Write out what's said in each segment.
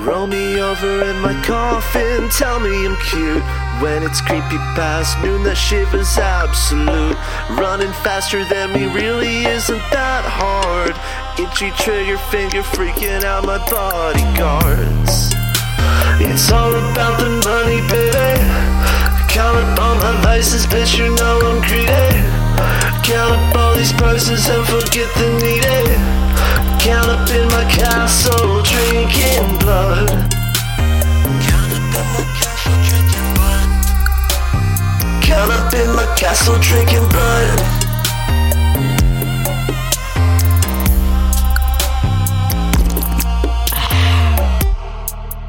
Roll me over in my coffin, tell me I'm cute. When it's creepy past noon, that shiver's absolute. Running faster than me really isn't that hard. Itchy trigger finger freaking out my bodyguards. It's all about the money, baby. Count up all my vices, bitch, you know I'm greedy. Count up all these prices and forget the needy. Count up in castle, drinking blood.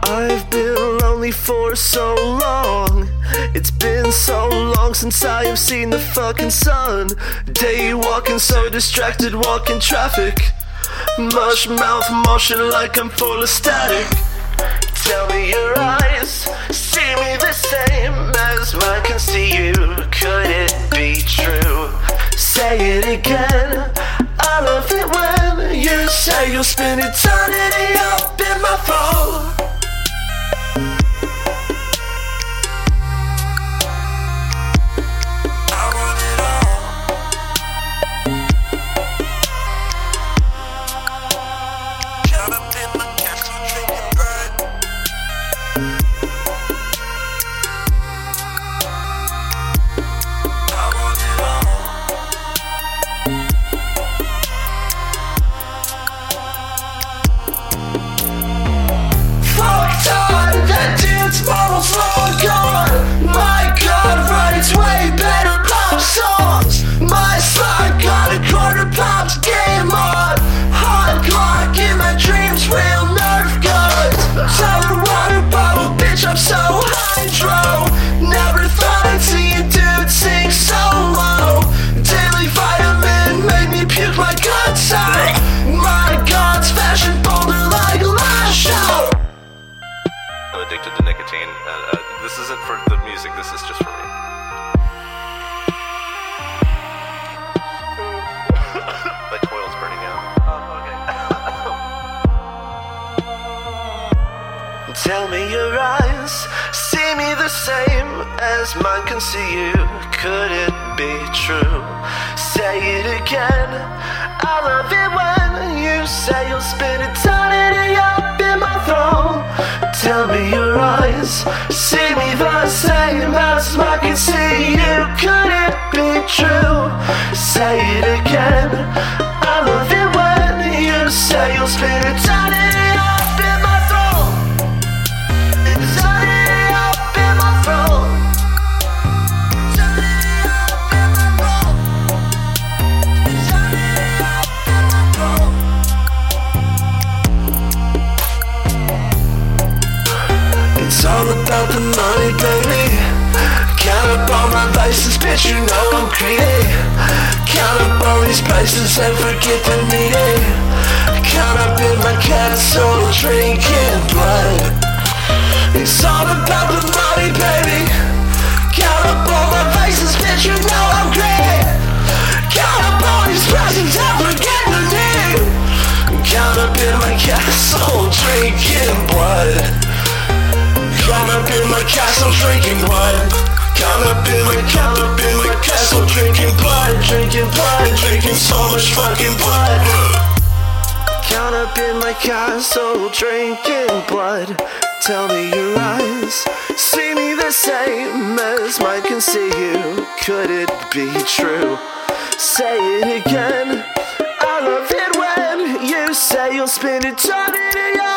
I've been lonely for so long. It's been so long since I have seen the fucking sun. Day walking so distracted, walking traffic. Mush mouth motion like I'm full of static. Tell me your eyes say you'll spend eternity up in my phone. This is just for me. My coil's burning out. Tell me your eyes see me the same as mine can see you. Could it be true? Say it again. I love it when you say you'll spend eternity Tell me your eyes see me the same as mine can see you. Could it be true? Say it again. I love it when you say you'll spend eternity up my vices, bitch, you know I'm greedy. Count up all these prices and forget the needy. Count up in my castle, drinking up in my castle, drinking blood. Count up in my, count up in my castle, drinking blood, drinking blood, drinking so much fucking blood. Count up in my castle, drinking blood. Tell me your eyes see me the same as mine can see you. Could it be true? Say it again. I love it when you say you'll spend eternity